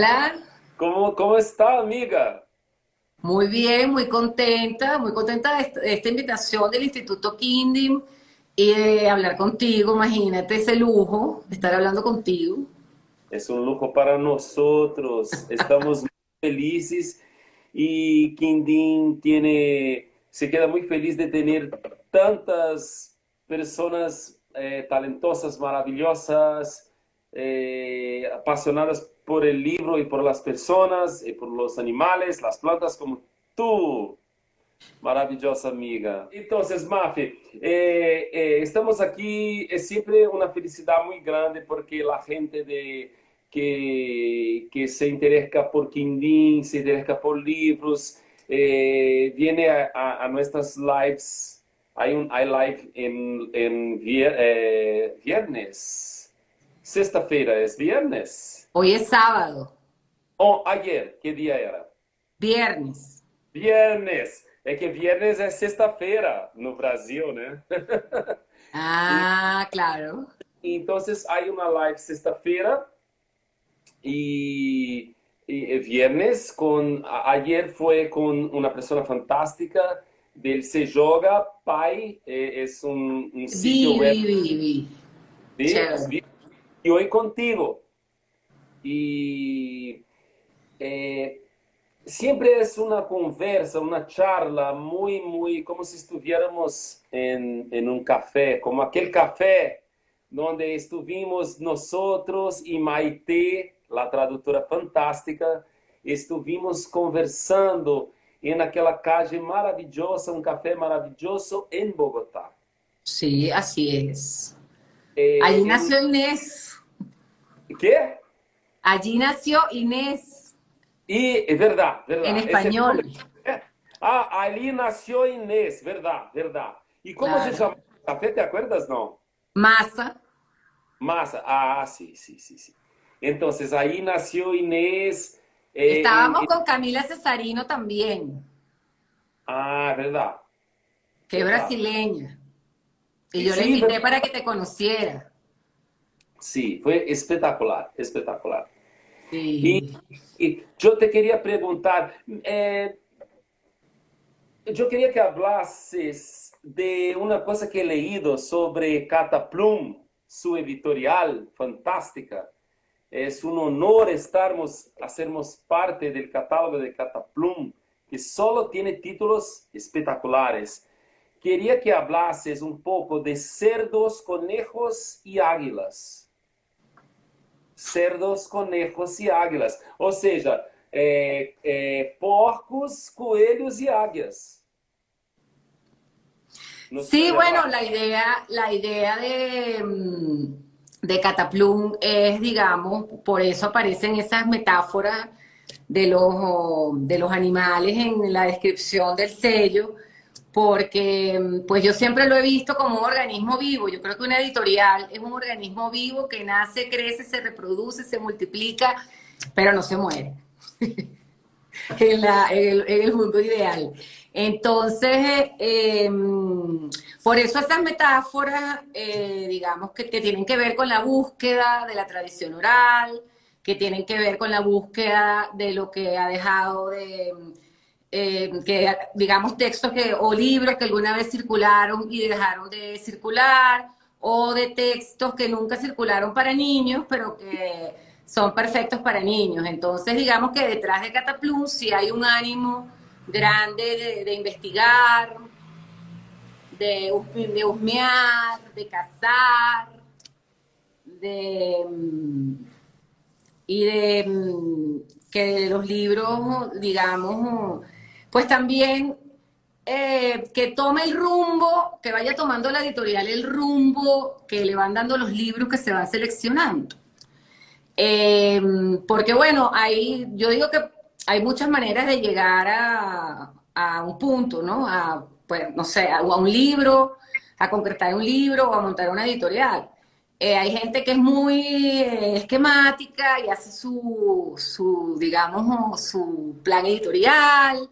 Hola. ¿Cómo, cómo está, amiga? Muy bien, muy contenta, muy contenta de esta, de esta invitación del Instituto Kindim y de hablar contigo. Imagínate ese lujo de estar hablando contigo. Es un lujo para nosotros. Estamos muy felices y Kindim tiene, se queda muy feliz de tener tantas personas eh, talentosas, maravillosas, eh, apasionadas por el libro y por las personas, y por los animales, las plantas como tú. Maravillosa amiga. Entonces, Mafe, eh, eh, estamos aquí, es siempre una felicidad muy grande porque la gente de, que, que se interesa por Quindín, se interesa por libros, eh, viene a, a, a, nuestras lives. Hay un hay live en, en vier, eh, viernes, sexta-feira, ¿es viernes? Hoy es sábado. Oh, ayer, ¿qué día era? Viernes. Viernes. É que viernes é sexta-feira no Brasil, né? Ah, claro. Então, há uma live sexta-feira e, viernes com ayer foi com uma pessoa fantástica del Se Joga Pai, é, é um, um sítio Vi, web. vi, vi, vi. ¿sí? Y hoy contigo. Y eh, siempre es una conversa, una charla muy, muy, como si estuviéramos en, en un café, como aquel café donde estuvimos nosotros y Maite, la traductora fantástica, estuvimos conversando en aquela calle maravillosa, un café maravilloso en Bogotá. Sí, así es. Eh, en- nació Inés. ¿Qué? Allí nació Inés. Y es verdad, verdad. En español. nombre. Ah, allí nació Inés, verdad, verdad. ¿Y cómo Claro. se llama el café? ¿Te acuerdas? No. Masa. Masa. Ah, sí, sí, sí, sí. Entonces, ahí nació Inés. eh, Estábamos con Camila Cesarino también, Ah, verdad. que Verdad. brasileña. Y yo le sí, invité verdad. para que te conociera. Sí, fue espectacular, espectacular. Y, yo te quería preguntar, eh, yo quería que hablases de una cosa que he leído sobre Cataplum, su editorial fantástica. Es un honor estarmos, hacermos parte del catálogo de Cataplum, que solo tiene títulos espectaculares. Quería que hablases un poco de cerdos, conejos y águilas. Cerdos, conejos e águilas. Ou seja, é, é, porcos, coelhos e águias. Sí, bueno, la idea, la idea de, mm, de Cataplum es, digamos, por eso aparecen esas metáforas de los, de los animales en la descripción del sello, porque mm, pues yo siempre lo he visto como un organismo vivo. Yo creo que una editorial es un organismo vivo que nace, crece, se reproduce, se multiplica, pero no se muere. en, el, mundo ideal. Entonces, eh, por eso estas metáforas, eh, digamos, que tienen que ver con la búsqueda de la tradición oral, que tienen que ver con la búsqueda de lo que ha dejado de, eh, que, digamos, textos que, o libros que alguna vez circularon y dejaron de circular, o de textos que nunca circularon para niños, pero que son perfectos para niños. Entonces, digamos que detrás de Cataplum sí hay un ánimo grande de, investigar, de, de husmear, de cazar, de y de mm, que los libros, digamos, pues también eh, que tome el rumbo, que vaya tomando la editorial el rumbo que le van dando los libros que se van seleccionando. Eh, porque bueno, hay, yo digo que hay muchas maneras de llegar a, un punto, ¿no? A, pues, no sé, a, a un libro, a concretar un libro o a montar una editorial. Eh, hay gente que es muy eh, esquemática y hace su, su, digamos, su plan editorial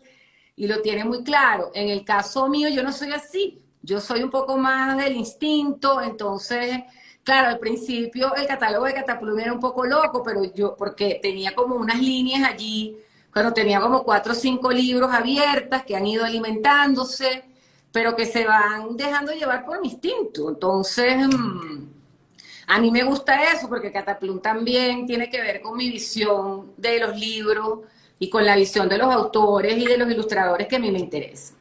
y lo tiene muy claro. En el caso mío, yo no soy así. Yo soy un poco más del instinto, entonces claro, al principio el catálogo de Cataplum era un poco loco, pero yo, porque tenía como unas líneas allí, cuando tenía como cuatro o cinco libros abiertas que han ido alimentándose, pero que se van dejando llevar por mi instinto. Entonces, mm, a mí me gusta eso, porque Cataplum también tiene que ver con mi visión de los libros y con la visión de los autores y de los ilustradores que a mí me interesan.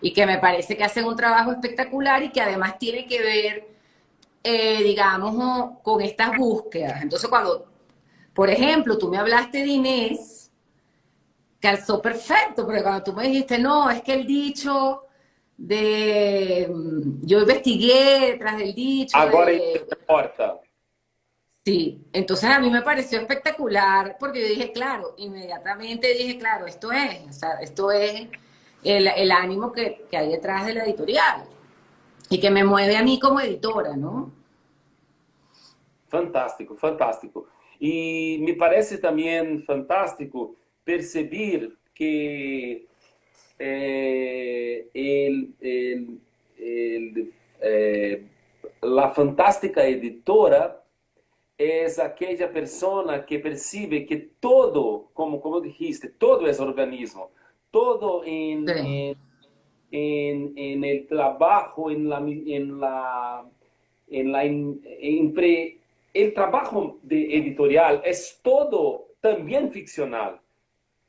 Y que me parece que hacen un trabajo espectacular y que además tiene que ver, eh, digamos, con estas búsquedas. Entonces, cuando, por ejemplo, tú me hablaste de Inés, calzó perfecto, porque cuando tú me dijiste, no, es que el dicho de... Yo investigué detrás del dicho. Ahora importa. Sí, entonces a mí me pareció espectacular porque yo dije, claro, inmediatamente dije, claro, esto es, o sea, esto es el, ánimo que, hay detrás de la editorial y que me mueve a mí como editora, ¿no? Fantástico, fantástico. Y me parece también fantástico percibir que eh, eh, la fantástica editora é aquela pessoa que percebe que todo, como, como dijiste, todo é organismo, todo em, en, en, el trabajo, en la, en la, en la en pre, el trabajo de editorial es todo también ficcional.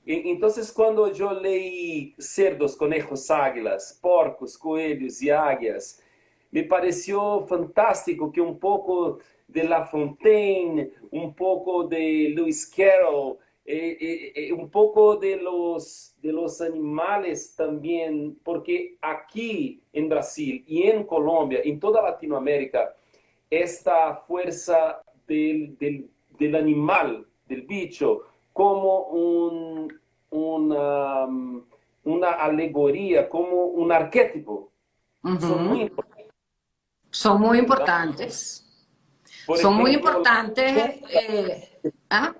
Entonces, cuando yo leí Cerdos, Conejos, Águilas, Porcos, Coelhos y Águias, me pareció fantástico que un poco de La Fontaine, un poco de Lewis Carroll, eh, eh, eh, un poco de los, de los animales también, porque aquí en Brasil y en Colombia, en toda Latinoamérica, esta fuerza del, del, animal, del bicho, como un, una, una alegoría, como un arquetipo, son muy importantes. Son muy importantes. Son muy importantes. Eh, ¿ah?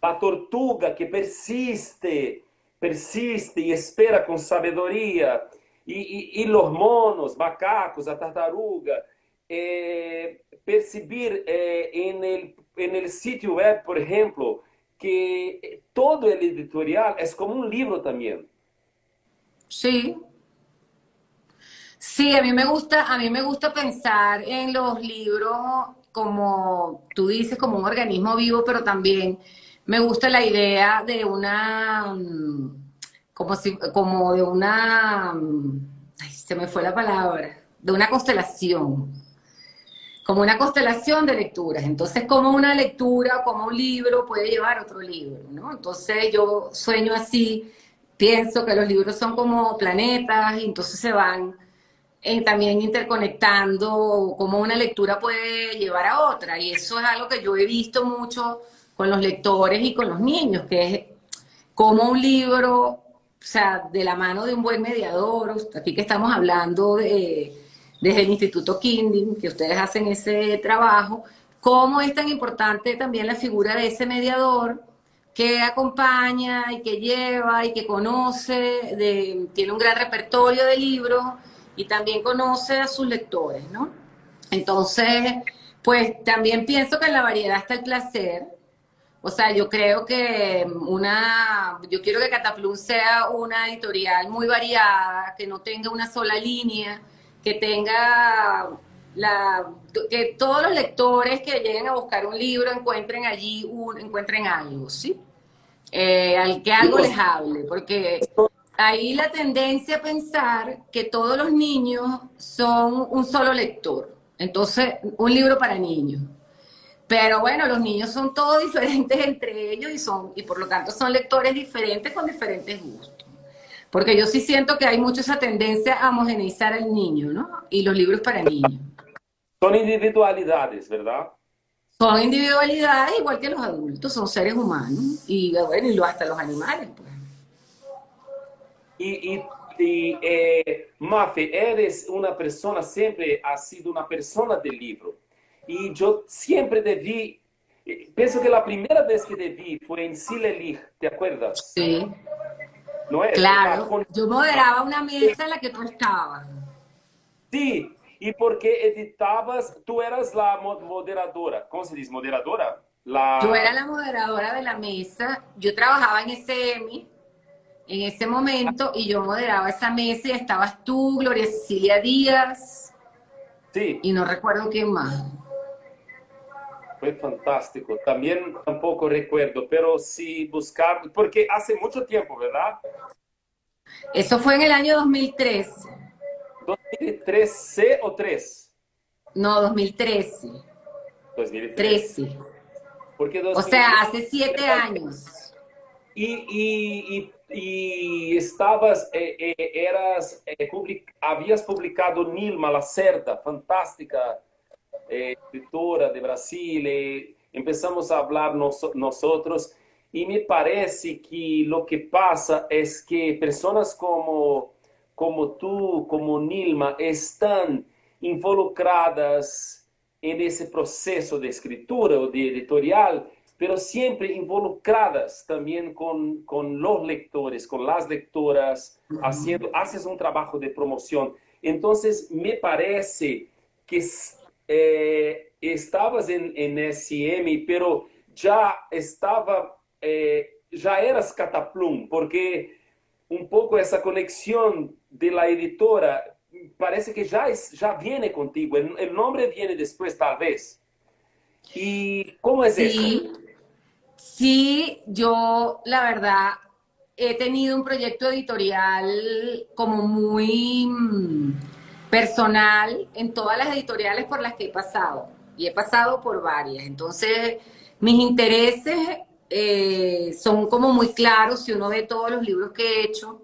La tortuga que persiste, persiste y espera con sabiduría. Y, los monos, macacos, la tartaruga. Eh, percibir eh, en, el, en el sitio web, por ejemplo, que todo el editorial es como un libro también. Sí, Sí, a mí me gusta, a mí me gusta pensar en los libros como tú dices, como un organismo vivo, pero también me gusta la idea de una, mm, como, si, como de una, mm, se me fue la palabra, de una constelación, como una constelación de lecturas. Entonces, como una lectura, como un libro puede llevar otro libro, ¿no? Entonces, yo sueño así, pienso que los libros son como planetas y entonces se van eh, también interconectando cómo una lectura puede llevar a otra. Y eso es algo que yo he visto mucho con los lectores y con los niños, que es como un libro, o sea, de la mano de un buen mediador, aquí que estamos hablando de, desde el Instituto Kinding, que ustedes hacen ese trabajo, cómo es tan importante también la figura de ese mediador que acompaña y que lleva y que conoce, de, tiene un gran repertorio de libros y también conoce a sus lectores, ¿no? Entonces, pues también pienso que en la variedad está el placer. O sea, yo creo que una, yo quiero que Cataplum sea una editorial muy variada, que no tenga una sola línea, que tenga la, que todos los lectores que lleguen a buscar un libro encuentren allí un, encuentren algo, ¿sí? Eh, al que algo les hable, porque ahí la tendencia a pensar que todos los niños son un solo lector. Entonces, un libro para niños. Pero bueno, los niños son todos diferentes entre ellos y son, y por lo tanto son lectores diferentes con diferentes gustos. Porque yo sí siento que hay mucho esa tendencia a homogeneizar al niño, ¿no? Y los libros para niños. Son individualidades, ¿verdad? Son individualidades igual que los adultos, son seres humanos. Y bueno, y hasta los animales, pues. Y, y, eh, Mafe, eres una persona, siempre has sido una persona del libro. Y yo siempre debí, eh, pienso que la primera vez que debí fue en Silelig, ¿te acuerdas? Sí. ¿No es? Claro, yo moderaba una mesa en la que tú estabas. Sí, y porque editabas, tú eras la moderadora, ¿cómo se dice? Moderadora. La... Yo era la moderadora de la mesa, yo trabajaba en SM en ese momento y yo moderaba esa mesa y estabas tú, Gloria Cecilia Díaz. Sí. Y no recuerdo quién más. Fue fantástico. También tampoco recuerdo, pero sí buscar, porque hace mucho tiempo, ¿verdad? Eso fue en el año 2003. ¿2013 o 3? No, 2013. 2013. Porque o sea, hace siete años. Y, y, estabas, eh, eh, eras, eh, habías publicado Nilma Lacerda, fantástica escritora de Brasil, empezamos a hablar nosotros y me parece que lo que pasa es que personas como, como tú, como Nilma, están involucradas en ese proceso de escritura o de editorial pero siempre involucradas también con, con los lectores, con las lectoras, haciendo, haces un trabajo de promoción. Entonces, me parece que eh, estabas en, en SM, pero ya estaba, eh, ya eras Cataplum, porque un poco esa conexión de la editora parece que ya, es, ya viene contigo, el, el nombre viene después tal vez. ¿Y cómo es sí. eso? Sí, yo la verdad he tenido un proyecto editorial como muy mm, personal en todas las editoriales por las que he pasado. Y he pasado por varias. Entonces, mis intereses eh, son como muy claros si uno ve todos los libros que he hecho,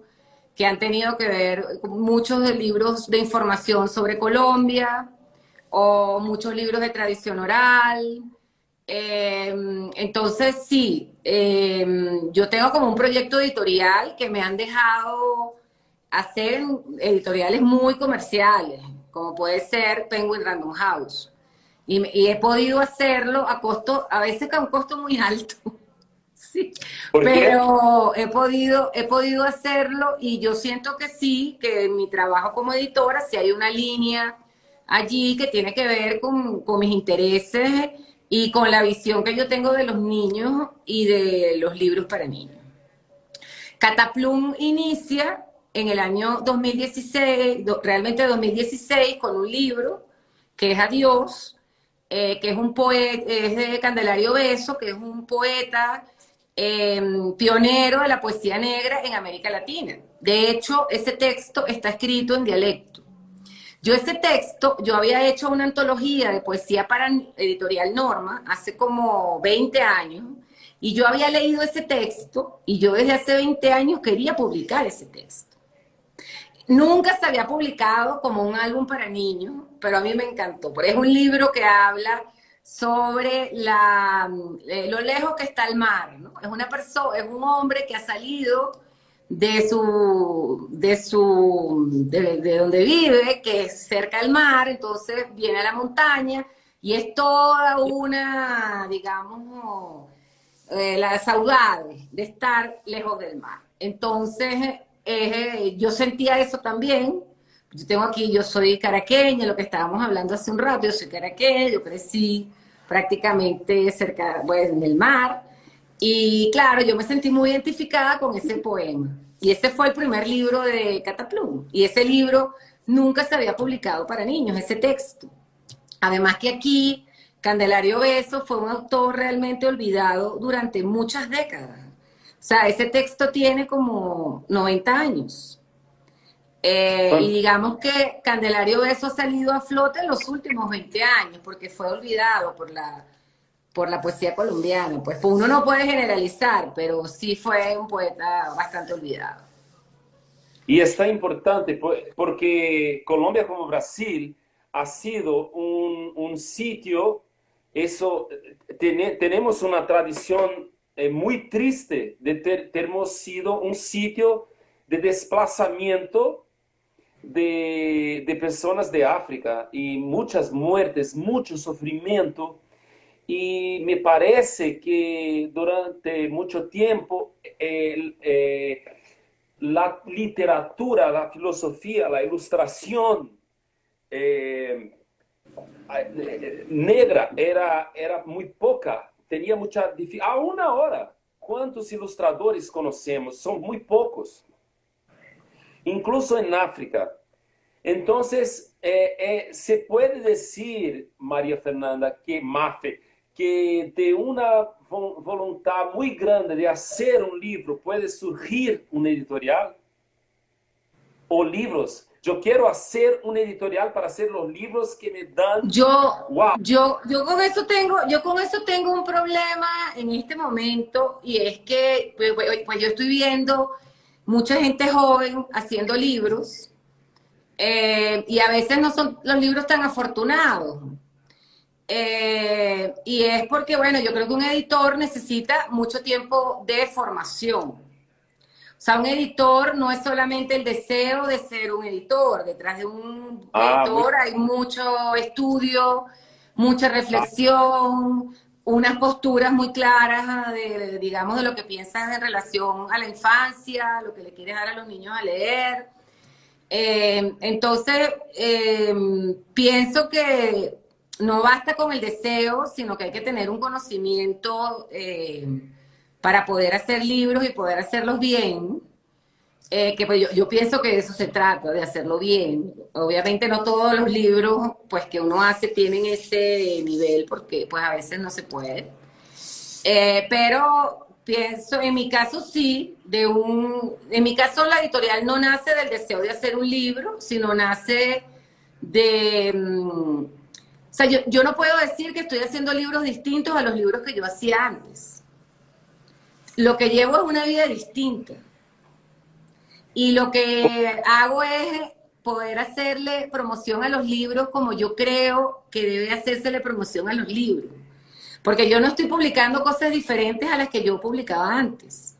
que han tenido que ver, muchos de libros de información sobre Colombia, o muchos libros de tradición oral, Em, entonces, sí, em, yo tengo como un proyecto editorial que me han dejado hacer editoriales muy comerciales, como puede ser Penguin Random House. Y, he podido hacerlo a costo, a veces a un costo muy alto. sí, pero he podido, he podido hacerlo y yo siento que sí, que en mi trabajo como editora, si hay una línea allí que tiene que ver con, con mis intereses y con la visión que yo tengo de los niños y de los libros para niños. Cataplum inicia en el año 2016, realmente 2016, con un libro que es Adiós, eh, que es un poeta, es de Candelario Beso, que es un poeta em, pionero de la poesía negra en América Latina. De hecho, ese texto está escrito en dialecto. Yo ese texto, yo había hecho una antología de poesía para editorial Norma hace como 20 años y yo había leído ese texto y yo desde hace 20 años quería publicar ese texto. Nunca se había publicado como un álbum para niños, pero a mí me encantó, porque es un libro que habla sobre eh, lo lejos que está el mar, ¿no? Es una persona, es un hombre que ha salido de su, de su, de, donde vive, que es cerca del mar, entonces viene a la montaña y es toda una, digamos, eh, la saudade de estar lejos del mar. Entonces, eh, yo sentía eso también. Yo tengo aquí, yo soy caraqueña, lo que estábamos hablando hace un rato, yo soy caraqueña, yo crecí prácticamente cerca, pues, en el mar. Y claro, yo me sentí muy identificada con ese poema. Y ese fue el primer libro de Cataplum. Y ese libro nunca se había publicado para niños, ese texto. Además que aquí Candelario Beso fue un autor realmente olvidado durante muchas décadas. O sea, ese texto tiene como 90 años. Eh, y digamos que Candelario Beso ha salido a flote en los últimos 20 años porque fue olvidado por la por la poesía colombiana. Pues uno no puede generalizar, pero sí fue un poeta bastante olvidado. Y está importante porque Colombia como Brasil ha sido un, sitio, eso, tenemos una tradición eh, muy triste de ter, hemos sido un sitio de desplazamiento de, de personas de África y muchas muertes, mucho sufrimiento y me parece que durante mucho tiempo eh, la literatura, la filosofía, la ilustración eh, negra era, era muy poca, tenía mucha dificultad. Aún ahora, ¿cuántos ilustradores conocemos? Son muy pocos. Incluso en África. Entonces, eh, eh, se puede decir, María Fernanda, que Mafe, que de una voluntad muy grande de hacer un libro puede surgir un editorial o libros. Yo quiero hacer un editorial para hacer los libros que me dan. Yo, yo, yo con eso tengo, yo con eso tengo un problema en este momento y es que, pues, pues, pues yo estoy viendo mucha gente joven haciendo libros eh, y a veces no son los libros tan afortunados. Eh, y es porque, bueno, yo creo que un editor necesita mucho tiempo de formación. O sea, un editor no es solamente el deseo de ser un editor. Detrás de un ah, editor hay mucho estudio, mucha reflexión, unas posturas muy claras de, digamos, de lo que piensas en relación a la infancia, lo que le quieres dar a los niños a leer. Eh, entonces, eh, pienso que no basta con el deseo, sino que hay que tener un conocimiento eh, para poder hacer libros y poder hacerlos bien. Eh, que pues yo, pienso que eso se trata, de hacerlo bien. Obviamente no todos los libros pues que uno hace tienen ese nivel porque pues a veces no se puede. Eh, pero pienso, en mi caso sí, de un, en mi caso la editorial no nace del deseo de hacer un libro, sino nace de, mm, sea, yo, no puedo decir que estoy haciendo libros distintos a los libros que yo hacía antes. Lo que llevo es una vida distinta. Y lo que hago es poder hacerle promoción a los libros como yo creo que debe hacérsele promoción a los libros. Porque yo no estoy publicando cosas diferentes a las que yo publicaba antes.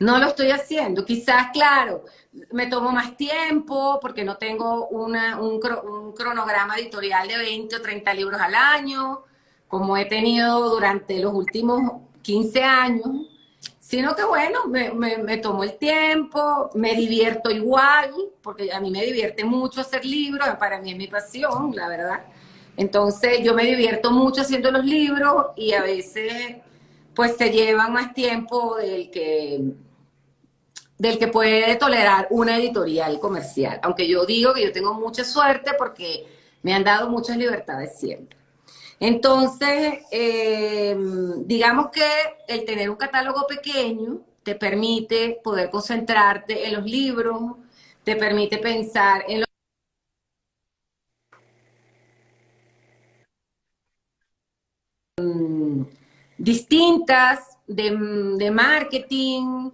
No lo estoy haciendo. Quizás, claro, me tomo más tiempo porque no tengo una, un, cronograma editorial de 20 o 30 libros al año, como he tenido durante los últimos 15 años, sino que bueno, me, me, tomo el tiempo, me divierto igual, porque a mí me divierte mucho hacer libros, para mí es mi pasión, la verdad. Entonces yo me divierto mucho haciendo los libros y a veces pues se llevan más tiempo del que del que puede tolerar una editorial comercial. Aunque yo digo que yo tengo mucha suerte porque me han dado muchas libertades siempre. Entonces, eh, digamos que el tener un catálogo pequeño te permite poder concentrarte en los libros, te permite pensar en los distintas de, de marketing,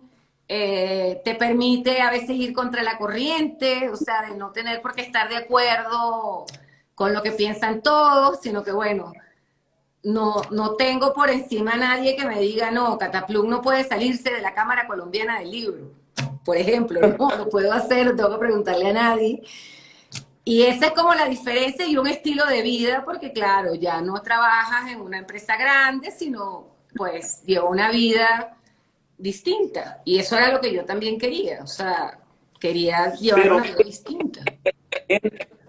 eh, te permite a veces ir contra la corriente, o sea, de no tener por qué estar de acuerdo con lo que piensan todos, sino que bueno, no, no tengo por encima a nadie que me diga, no, Cataplum no puede salirse de la Cámara Colombiana del Libro, por ejemplo, no lo puedo hacer, no tengo que preguntarle a nadie. Y esa es como la diferencia y un estilo de vida, porque claro, ya no trabajas en una empresa grande, sino pues llevo una vida distinta. Y eso era lo que yo también quería, o sea, quería llevar una vida distinta.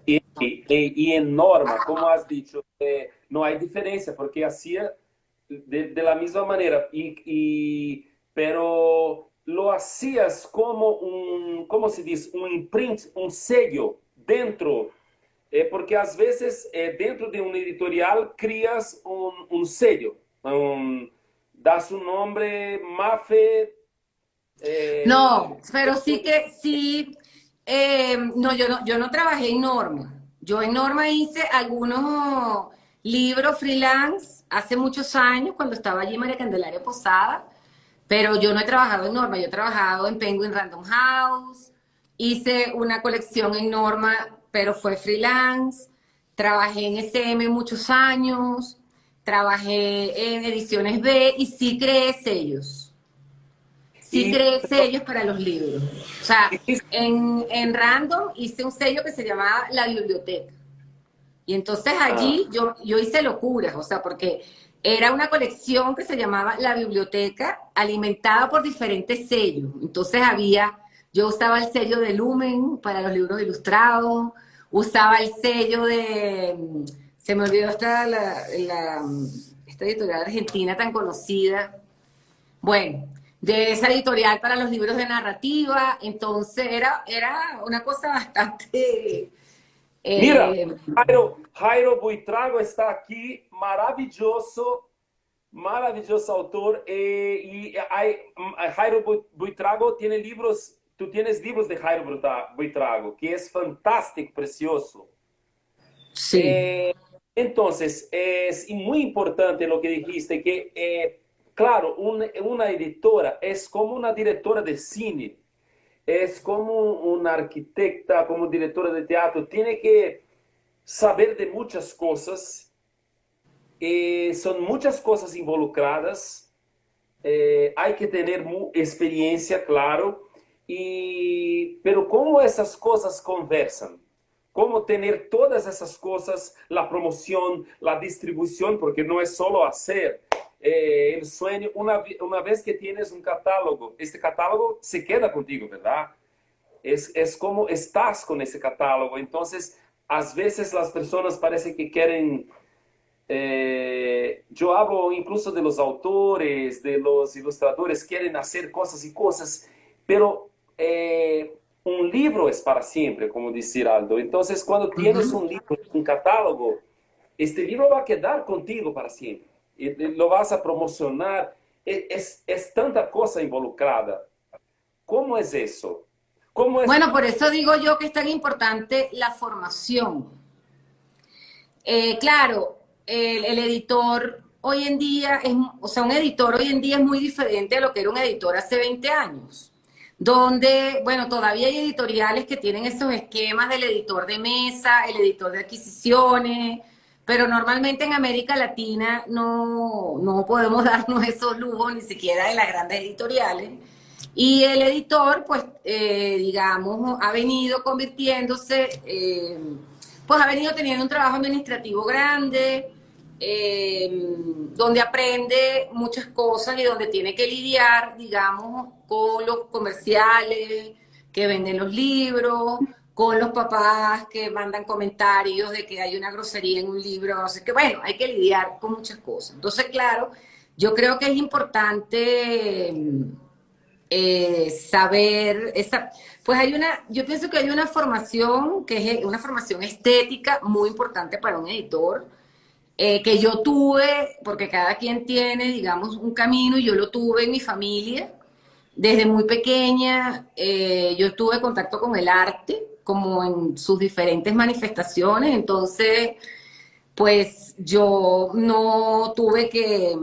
Y, y, en norma, como has dicho, eh, no hay diferencia, porque hacía de, de la misma manera, y, y, pero lo hacías como un, ¿cómo se dice? Un imprint, un sello dentro, eh, porque a veces eh, dentro de un editorial crías un, un sello, un, da su nombre, Mafe. Eh, no, pero sí que sí. Eh, no, yo no, yo no trabajé en Norma. Yo en Norma hice algunos libros freelance hace muchos años, cuando estaba allí María Candelaria Posada, pero yo no he trabajado en Norma, yo he trabajado en Penguin Random House, hice una colección en Norma, pero fue freelance, trabajé en SM muchos años, trabajé en ediciones B y sí creé sellos. Sí creé sellos para los libros. O sea, en, en Random hice un sello que se llamaba La Biblioteca. Y entonces allí ah. yo, yo hice locuras, o sea, porque era una colección que se llamaba La Biblioteca, alimentada por diferentes sellos. Entonces había, yo usaba el sello de Lumen para los libros ilustrados, usaba el sello de, se me olvidó esta, la, esta editorial argentina tan conocida. Bueno, de esa editorial para los libros de narrativa, entonces era, era una cosa bastante... Eh, Mira, Jairo, Jairo Buitrago está aquí, maravilloso, maravilloso autor, eh, y hay, Jairo Buitrago tiene libros, tú tienes libros de Jairo Buitrago, que es fantástico, precioso. Sí. Eh, entonces, es muy importante lo que dijiste, que Claro, una editora es como una directora de cine, es como una arquitecta, como directora de teatro, tiene que saber de muchas cosas, eh, son muchas cosas involucradas, eh, hay que tener experiencia, claro, pero cómo esas cosas conversan, cómo tener todas esas cosas, la promoción, la distribución, porque no es solo hacer, eh, el sueño, una, una vez que tienes un catálogo, este catálogo se queda contigo, ¿verdad? Es, es como estás con ese catálogo. Entonces, a veces las personas parece que quieren... Eh, yo hablo incluso de los autores, de los ilustradores, quieren hacer cosas y cosas, pero eh, un libro es para siempre, como dice Aldo. Entonces, cuando tienes un libro, un catálogo, este libro va a quedar contigo para siempre y lo vas a promocionar. E, es, es tanta cosa involucrada. ¿Cómo es eso? ¿Cómo es? Bueno, por eso digo yo que es tan importante la formación. Eh, claro, el, el, editor hoy en día, es, o sea, un editor hoy en día es muy diferente a lo que era un editor hace 20 años, donde, bueno, todavía hay editoriales que tienen esos esquemas del editor de mesa, el editor de adquisiciones, pero normalmente en América Latina no, no podemos darnos esos lujos ni siquiera de las grandes editoriales. Y el editor, pues, eh, digamos, ha venido convirtiéndose, eh, pues ha venido teniendo un trabajo administrativo grande, eh, donde aprende muchas cosas y donde tiene que lidiar, digamos, con los comerciales que venden los libros, con los papás que mandan comentarios de que hay una grosería en un libro, no sé qué, bueno, hay que lidiar con muchas cosas. Entonces, claro, yo creo que es importante eh, saber esa, pues hay una, yo pienso que hay una formación que es una formación estética muy importante para un editor. Eh, que yo tuve, porque cada quien tiene, digamos, un camino y yo lo tuve en mi familia. Desde muy pequeña eh, yo tuve contacto con el arte, como en sus diferentes manifestaciones, entonces, pues yo no tuve que,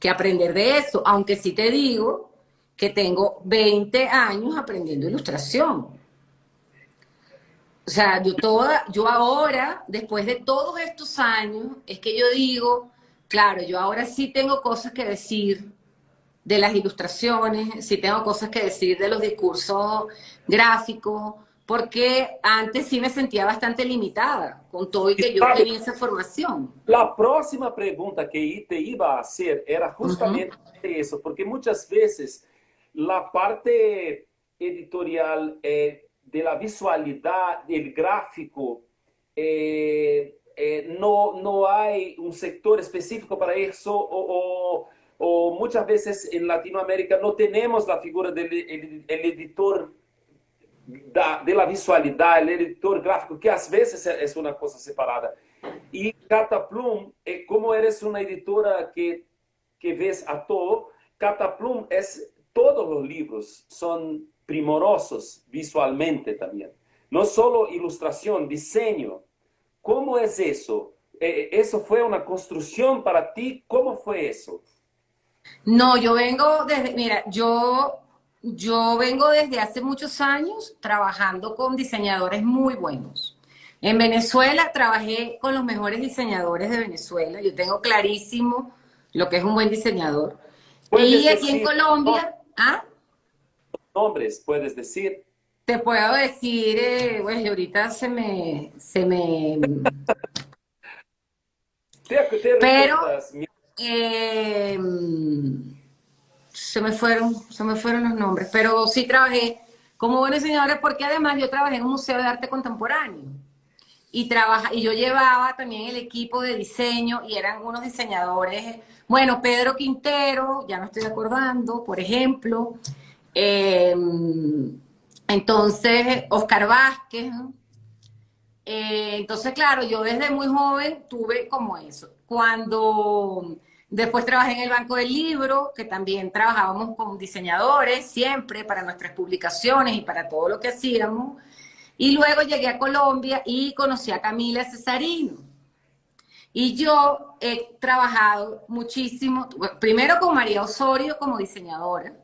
que aprender de eso, aunque sí te digo que tengo 20 años aprendiendo ilustración. O sea, yo toda, yo ahora, después de todos estos años, es que yo digo, claro, yo ahora sí tengo cosas que decir de las ilustraciones, sí tengo cosas que decir de los discursos gráficos, porque antes sí me sentía bastante limitada con todo y que yo tenía esa formación. La próxima pregunta que te iba a hacer era justamente eso, porque muchas veces la parte editorial eh, de la visualidad, el gráfico, eh, eh, no, no hay un sector específico para eso o, o, muchas veces en Latinoamérica no tenemos la figura del el, el editor da, de la visualidade, el editor gráfico, que às vezes é uma coisa separada. E Cataplum, como eres uma editora que, que ves a todo, Cataplum é todos os livros são primorosos visualmente também. Não só ilustração, desenho. Como é isso? ¿Eso fue una construcción para ti? ¿Cómo fue eso? No, yo vengo desde, mira, yo Yo vengo desde hace muchos años trabajando con diseñadores muy buenos. En Venezuela trabajé con los mejores diseñadores de Venezuela. Yo tengo clarísimo lo que es un buen diseñador. Y aquí en Colombia, ¿ah? Nombres, puedes decir. Te puedo decir, eh, bueno, ahorita se me, se me. Pero, eh, se me fueron, se me fueron los nombres, pero sí trabajé como buenos diseñadores porque además yo trabajé en un museo de arte contemporáneo. y trabaja, y yo llevaba también el equipo de diseño y eran unos diseñadores, bueno, Pedro Quintero, ya me estoy acordando, por ejemplo, eh, entonces Oscar Vázquez, eh, entonces claro, yo desde muy joven tuve como eso. Cuando después trabajé en el Banco del Libro, que también trabajábamos con diseñadores siempre para nuestras publicaciones y para todo lo que hacíamos. Y luego llegué a Colombia y conocí a Camila Cesarino. Y yo he trabajado muchísimo, primero con María Osorio como diseñadora.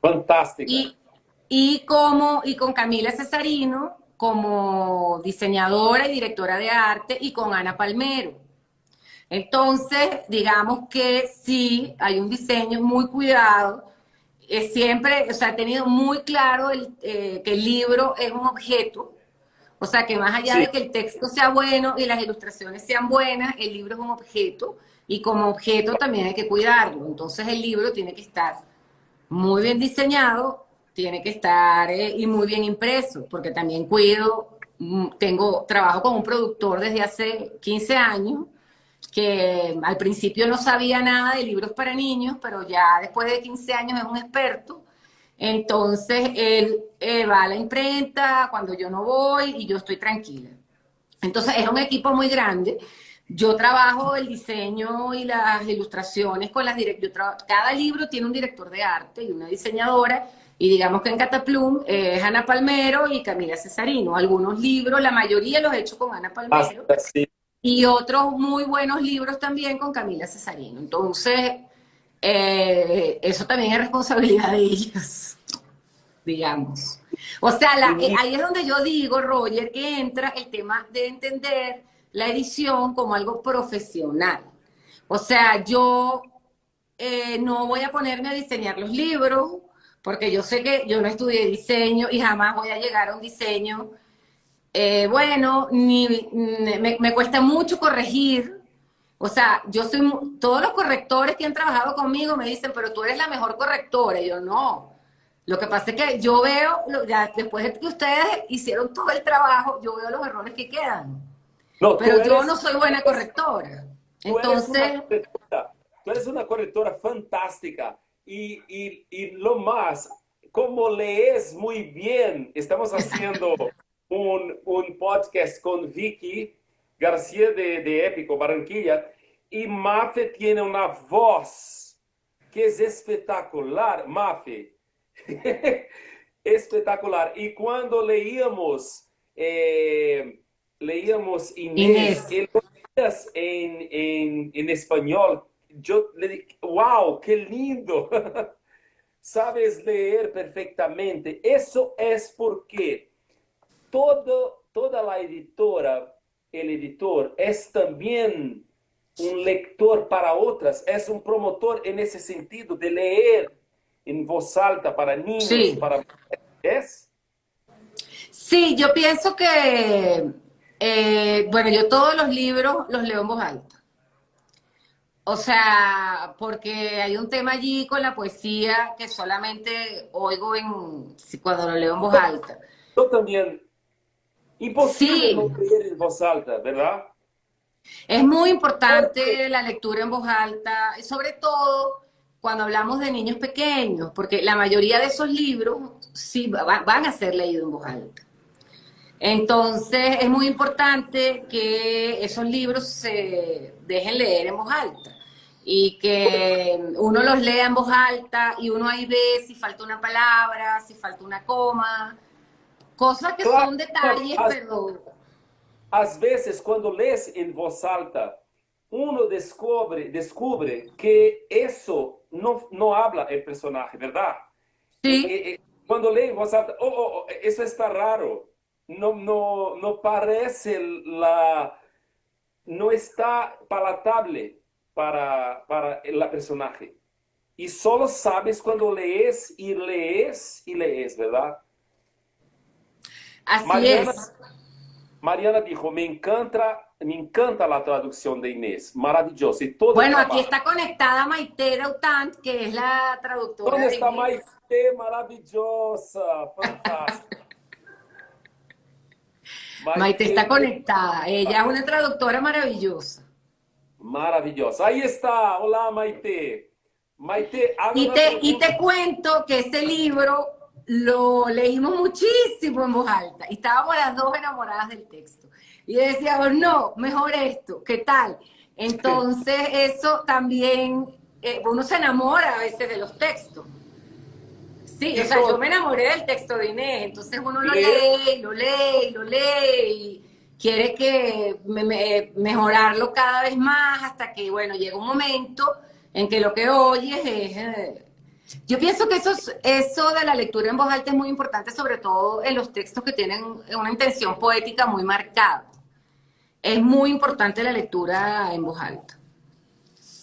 Fantástica. Y, y, como, y con Camila Cesarino como diseñadora y directora de arte y con Ana Palmero. Entonces, digamos que sí, hay un diseño muy cuidado. Siempre, o sea, he tenido muy claro el, eh, que el libro es un objeto, o sea, que más allá de que el texto sea bueno y las ilustraciones sean buenas, el libro es un objeto y como objeto también hay que cuidarlo. Entonces el libro tiene que estar muy bien diseñado, tiene que estar eh, y muy bien impreso, porque también cuido, mm, tengo trabajo con un productor desde hace 15 años que al principio no sabía nada de libros para niños, pero ya después de 15 años es un experto. Entonces él va a la imprenta cuando yo no voy y yo estoy tranquila. Entonces es un equipo muy grande. Yo trabajo el diseño y las ilustraciones con las directoras. Cada libro tiene un director de arte y una diseñadora. Y digamos que en Cataplum es Ana Palmero y Camila Cesarino. Algunos libros, la mayoría los he hecho con Ana Palmero y otros muy buenos libros también con Camila Cesarino. Entonces, eh, eso también es responsabilidad de ellas, digamos. O sea, eh, ahí es donde yo digo, Roger, que entra el tema de entender la edición como algo profesional. O sea, yo eh, no voy a ponerme a diseñar los libros, porque yo sé que yo no estudié diseño y jamás voy a llegar a un diseño eh, bueno, ni, me, cuesta mucho corregir. O sea, yo soy, todos los correctores que han trabajado conmigo me dicen, pero tú eres la mejor correctora. Y yo no. Lo que pasa es que yo veo, ya después de que ustedes hicieron todo el trabajo, yo veo los errores que quedan. pero yo no soy buena correctora. Entonces... Tú eres una correctora fantástica. Y, y, y lo más, como lees muy bien, estamos haciendo un, un podcast con Vicky García de, de Épico Barranquilla y Mafe tiene una voz que es espectacular, Mafe. espectacular. Y cuando leíamos, eh, leíamos Inés. En, en, en, español, yo le dije, wow, qué lindo. Sabes leer perfectamente. Eso es porque todo, toda la editora, el editor, es también un lector para otras, es un promotor en ese sentido de leer en voz alta para niños, para ¿es? Sí, yo pienso que, eh, bueno, yo todos los libros los leo en voz alta. O sea, porque hay un tema allí con la poesía que solamente oigo en, cuando lo leo en voz alta. Yo también Imposible no leer en voz alta, ¿verdad? Es muy importante la lectura en voz alta, sobre todo cuando hablamos de niños pequeños, porque la mayoría de esos libros sí van a ser leídos en voz alta. Entonces es muy importante que esos libros se dejen leer en voz alta y que uno los lea en voz alta y uno ahí ve si falta una palabra, si falta una coma, Cosas que claro, son detalles, as, pero... Às vezes, quando lês em voz alta, uno descobre, descubre que isso não, não habla o personagem, verdade? Sim. E, quando lê em voz alta, oh, oh, oh, isso está raro. Não, não, não parece la... Não está palatável para, para a personagem. E só sabes quando lees e lees e lees, verdade? Así Mariana, es. Mariana dijo, me encanta, me encanta la traducción de Inés, maravilloso. Y todo bueno, aquí está conectada Maite Dautant, que es la traductora. ¿Dónde está Maite? Maravillosa, fantástica. Maite, está conectada. Ella es una traductora maravillosa. Maravillosa. Ahí está. Hola, Maite. Maite, y te, y te cuento que ese libro lo leímos muchísimo en voz alta y estábamos las dos enamoradas del texto. Y decíamos, no, mejor esto, ¿qué tal? Entonces, eso también, eh, uno se enamora a veces de los textos. Sí, o sea, yo me enamoré del texto de Inés, entonces uno lo lee, lo lee, lo lee y quiere que mejorarlo cada vez más hasta que, bueno, llega un momento en que lo que oyes es... Eh, yo pienso que eso, eso de la lectura en voz alta es muy importante, sobre todo en los textos que tienen una intención poética muy marcada. Es muy importante la lectura en voz alta.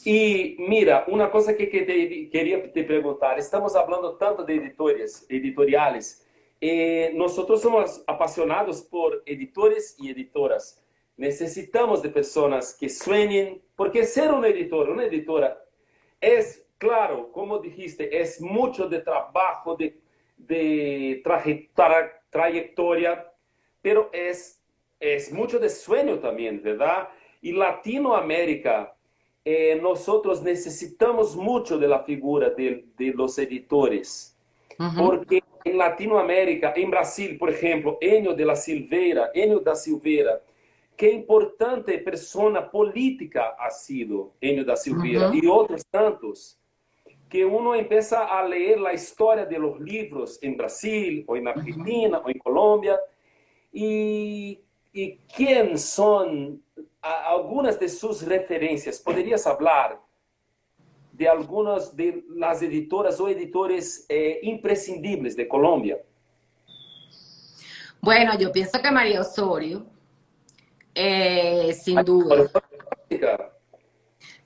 Y mira, una cosa que, quería te preguntar, estamos hablando tanto de editores, editoriales. Eh, nosotros somos apasionados por editores y editoras. Necesitamos de personas que sueñen, porque ser un editor, una editora, es, claro, como dijiste, es mucho de trabajo, de, de trayectoria, pero es, es mucho de sueño también, ¿verdad? Y Latinoamérica, eh, nosotros necesitamos mucho de la figura de, de los editores, porque en Latinoamérica, en Brasil, por ejemplo, Enio de la Silveira, Enio da Silveira, qué importante persona política ha sido Enio da Silveira y otros tantos, que uno empieza a leer la historia de los libros en Brasil, o en Argentina, o en Colombia, y, y quién son algunas de sus referencias. ¿Podrías hablar de algunas de las editoras o editores eh, imprescindibles de Colombia? Bueno, yo pienso que María Osorio, eh, sin duda.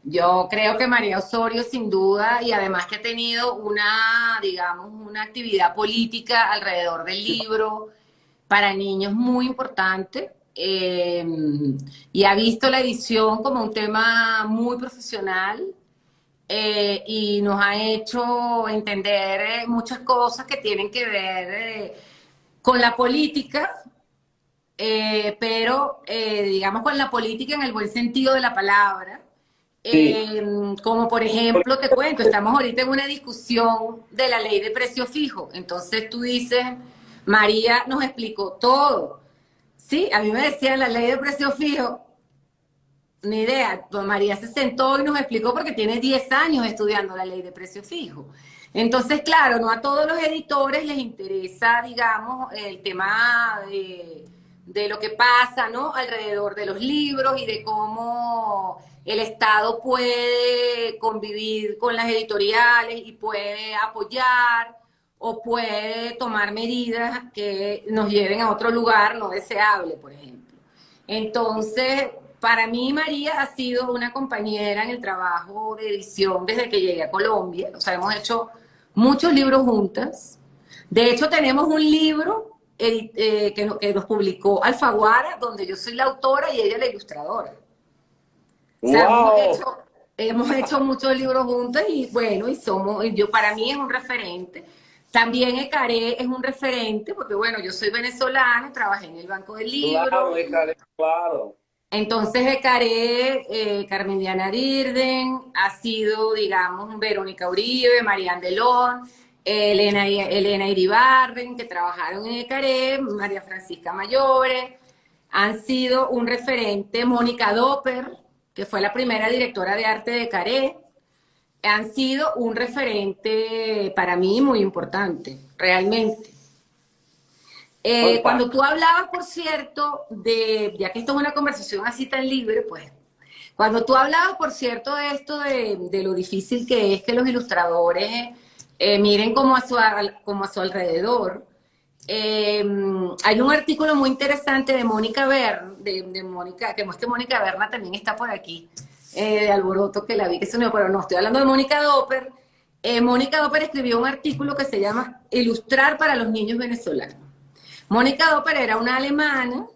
Yo creo que María Osorio, sin duda, y además que ha tenido una, digamos, una actividad política alrededor del libro para niños muy importante. Eh, y ha visto la edición como un tema muy profesional eh, y nos ha hecho entender eh, muchas cosas que tienen que ver eh, con la política, pero digamos con la política en el buen sentido de la palabra. Como por ejemplo, te cuento, estamos ahorita en una discusión de la ley de precio fijo. Entonces tú dices, María nos explicó todo. Sí, a mí me decían la ley de precio fijo, ni idea. María se sentó y nos explicó porque tiene 10 años estudiando la ley de precio fijo. Entonces, claro, no a todos los editores les interesa, digamos, el tema de, de lo que pasa, ¿no? Alrededor de los libros y de cómo el Estado puede convivir con las editoriales y puede apoyar o puede tomar medidas que nos lleven a otro lugar no deseable, por ejemplo. Entonces, para mí, María ha sido una compañera en el trabajo de edición desde que llegué a Colombia. O sea, hemos hecho muchos libros juntas. De hecho, tenemos un libro eh, que, nos publicó Alfaguara, donde yo soy la autora y ella la ilustradora. O sea, hemos, hecho, muchos libros juntas y bueno, y somos, yo para mí es un referente. También Ecaré es un referente, porque bueno, yo soy venezolana, trabajé en el Banco del Libro. Claro, Ecaré, claro. Entonces, de Caré, eh, Carmen Diana Dirden, ha sido, digamos, Verónica Uribe, María Delón, Elena, Elena Iribarren, que trabajaron en Ecaré, María Francisca Mayore, han sido un referente, Mónica Doper, que fue la primera directora de arte de Caré, han sido un referente para mí muy importante, realmente. Eh, cuando tú hablabas, por cierto, de, ya que esto es una conversación así tan libre, pues, cuando tú hablabas, por cierto, de esto de, lo difícil que es que los ilustradores eh, miren como a su, como a su alrededor, eh, hay un artículo muy interesante de Mónica Berna, de, Mónica, que que Mónica Berna también está por aquí, de Alboroto, que la vi que se me pero no, estoy hablando de Mónica Doper. Mónica Doper escribió un artículo que se llama Ilustrar para los niños venezolanos. Mónica Doper era una alemana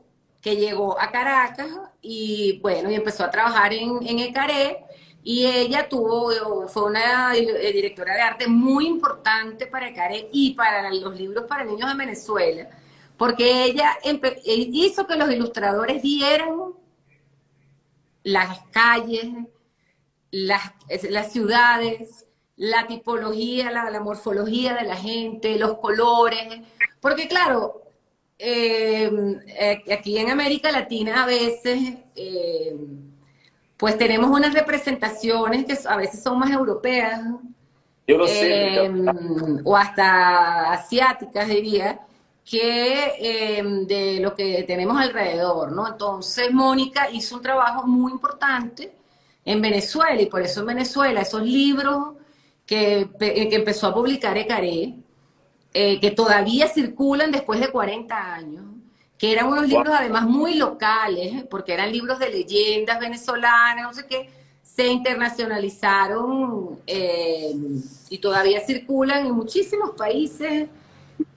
que llegó a Caracas y bueno, y empezó a trabajar en, en ECARE y ella tuvo, fue una eh, directora de arte muy importante para ECARE y para los libros para niños de Venezuela, porque ella hizo que los ilustradores vieran las calles, las, las ciudades, la tipología, la, morfología de la gente, los colores, porque claro, eh, eh, aquí en América Latina a veces, eh, pues tenemos unas representaciones que a veces son más europeas, Yo lo sé, o hasta asiáticas diría, que de lo que tenemos alrededor, ¿no? Entonces Mónica hizo un trabajo muy importante en Venezuela y por eso en Venezuela esos libros que, que empezó a publicar Ecaré, eh, que todavía circulan después de 40 años, que eran unos libros además muy locales, porque eran libros de leyendas venezolanas, no sé qué, se internacionalizaron eh, y todavía circulan en muchísimos países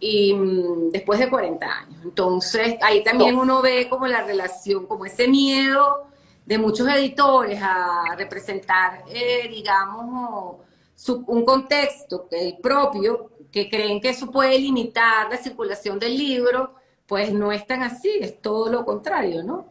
y mm, después de 40 años. Entonces, ahí también uno ve como la relación, como ese miedo de muchos editores a representar, eh, digamos, un contexto el propio, que creen que eso puede limitar la circulación del libro, pues no es tan así, es todo lo contrario, ¿no?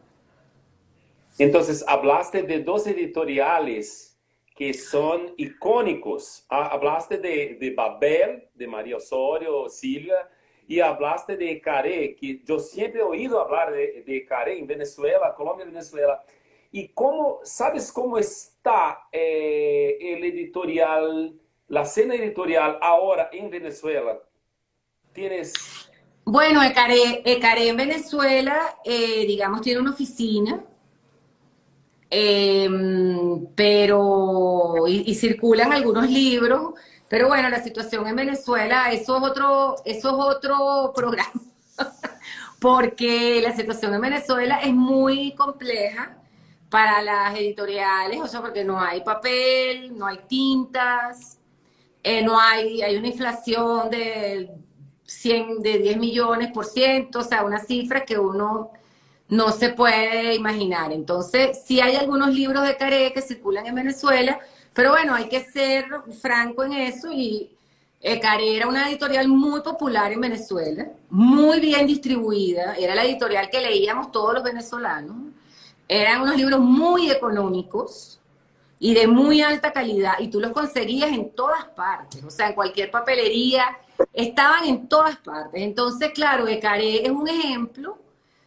Entonces, hablaste de dos editoriales que son icónicos. Ah, hablaste de, de Babel, de María Osorio, Silvia, y hablaste de Caré, que yo siempre he oído hablar de, de Caré en Venezuela, Colombia, Venezuela. ¿Y cómo, sabes cómo está eh, el editorial, la escena editorial ahora en Venezuela? Tienes... Bueno, Ecaré, en Venezuela, eh, digamos, tiene una oficina, em, pero, y, circulan algunos libros, pero bueno, la situación en Venezuela, eso es otro, eso es otro programa, porque la situación en Venezuela es muy compleja para las editoriales, o sea, porque no hay papel, no hay tintas, eh, no hay, hay una inflación de 100, de 10 millones por ciento, o sea, una cifra que uno no se puede imaginar. Entonces, sí hay algunos libros de Caré que circulan en Venezuela, pero bueno, hay que ser franco en eso y eh, Caré era una editorial muy popular en Venezuela, muy bien distribuida, era la editorial que leíamos todos los venezolanos eran unos libros muy económicos y de muy alta calidad y tú los conseguías en todas partes, o sea, en cualquier papelería, estaban en todas partes. Entonces, claro, Ecaré es un ejemplo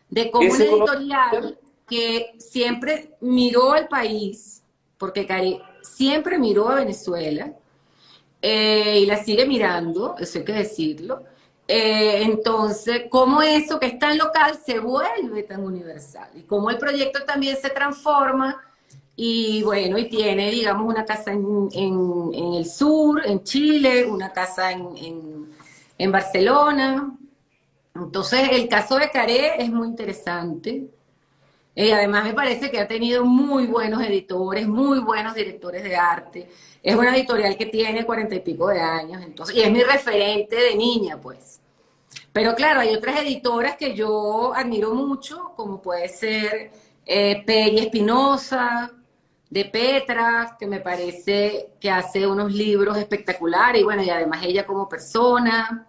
de cómo una editorial que siempre miró al país, porque Ecaré siempre miró a Venezuela eh, y la sigue mirando, eso hay que decirlo, eh, entonces, cómo eso que es tan local se vuelve tan universal y cómo el proyecto también se transforma y bueno, y tiene, digamos, una casa en, el sur, en Chile, una casa en, Barcelona. Entonces, el caso de Caré es muy interesante. Y además me parece que ha tenido muy buenos editores, muy buenos directores de arte. Es una editorial que tiene cuarenta y pico de años, entonces, y es mi referente de niña, pues. Pero claro, hay otras editoras que yo admiro mucho, como puede ser eh, Peggy Espinosa, de Petra, que me parece que hace unos libros espectaculares, y bueno, y además ella como persona.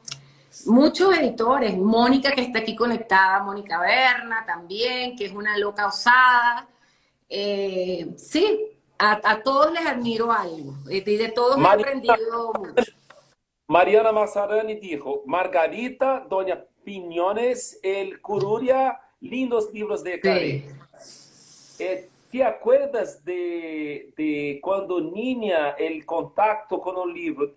Muchos editores, Mónica que está aquí conectada, Mónica Berna también, que es una loca osada. Eh, sí, a, todos les admiro algo, y de todos he aprendido mucho. Mariana Massarani dijo, Margarita, Doña Piñones, El Cururia, lindos libros de Carey. Eh, ¿Te acuerdas de, de, cuando niña el contacto con el libro?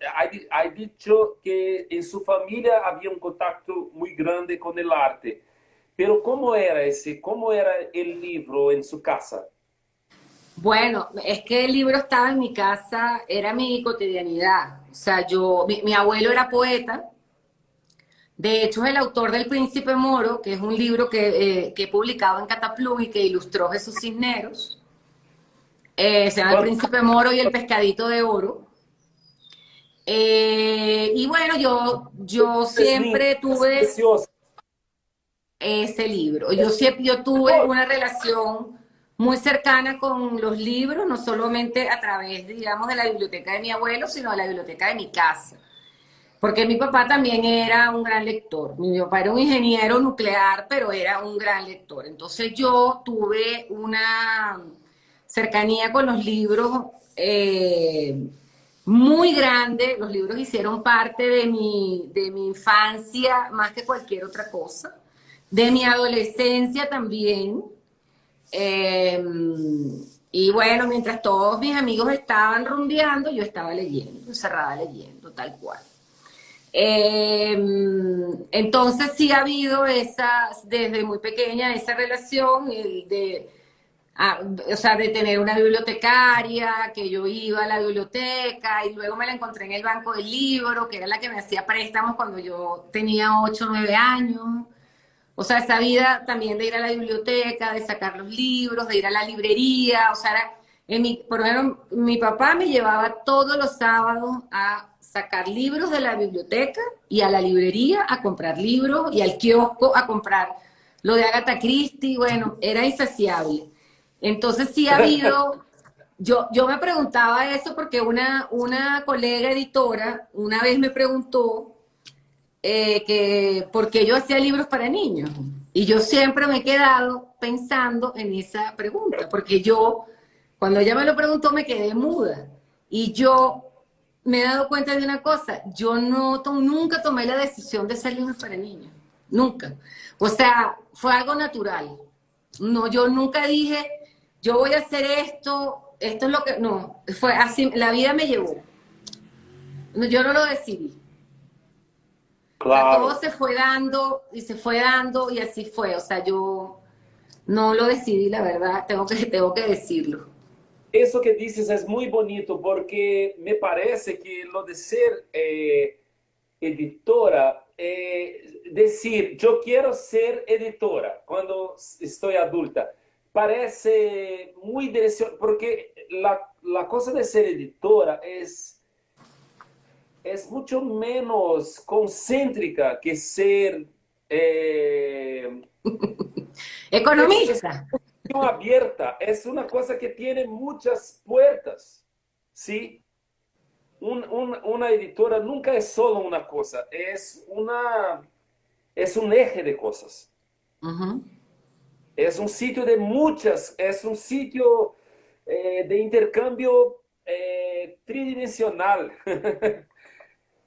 Ha, dicho que en su familia había un contacto muy grande con el arte. Pero ¿cómo era ese? ¿Cómo era el libro en su casa? Bueno, es que el libro estaba en mi casa, era mi cotidianidad. O sea, yo, mi, abuelo era poeta. De hecho, es el autor del Príncipe Moro, que es un libro que, eh, he publicado en Cataplum y que ilustró Jesús Cisneros. Eh, se llama El Príncipe Moro y el Pescadito de Oro. Eh, y bueno, yo, yo siempre tuve ese libro. Yo siempre yo tuve una relación muy cercana con los libros, no solamente a través, digamos, de la biblioteca de mi abuelo, sino de la biblioteca de mi casa. Porque mi papá también era un gran lector. Mi papá era un ingeniero nuclear, pero era un gran lector. Entonces yo tuve una cercanía con los libros eh, muy grande. Los libros hicieron parte de mi, de mi infancia más que cualquier otra cosa. De mi adolescencia también. Eh, y bueno, mientras todos mis amigos estaban rumbeando, yo estaba leyendo, encerrada leyendo, tal cual. Em, entonces sí ha habido esa, desde muy pequeña, esa relación de, ah, o sea, de tener una bibliotecaria, que yo iba a la biblioteca y luego me la encontré en el banco del libro, que era la que me hacía préstamos cuando yo tenía 8 o 9 años. O sea, esa vida también de ir a la biblioteca, de sacar los libros, de ir a la librería, o sea, en mi, por ejemplo, mi papá me llevaba todos los sábados a sacar libros de la biblioteca y a la librería a comprar libros y al kiosco a comprar lo de Agatha Christie, bueno, era insaciable. Entonces sí ha habido, yo, yo me preguntaba eso porque una, una colega editora una vez me preguntó eh, que por qué yo hacía libros para niños. Y yo siempre me he quedado pensando en esa pregunta, porque yo, cuando ella me lo preguntó, me quedé muda. Y yo me he dado cuenta de una cosa, yo no nunca tomé la decisión de ser libros para niños, nunca. O sea, fue algo natural. No, yo nunca dije, yo voy a hacer esto, esto es lo que, no, fue así, la vida me llevó. Yo no lo decidí. Claro. todo se fue dando y se fue dando y así fue. O sea, yo no lo decidí, la verdad, tengo que, tengo que decirlo. Eso que dices es muy bonito porque me parece que lo de ser eh, editora, eh, decir yo quiero ser editora cuando estoy adulta, parece muy dirección, porque la, la cosa de ser editora es, es mucho menos concéntrica que ser... Eh, Economista abierta es una cosa que tiene muchas puertas, ¿sí? una editora nunca es solo una cosa, es, una, es un eje de cosas. Es un sitio de muchas, es un sitio eh, de intercambio eh, tridimensional.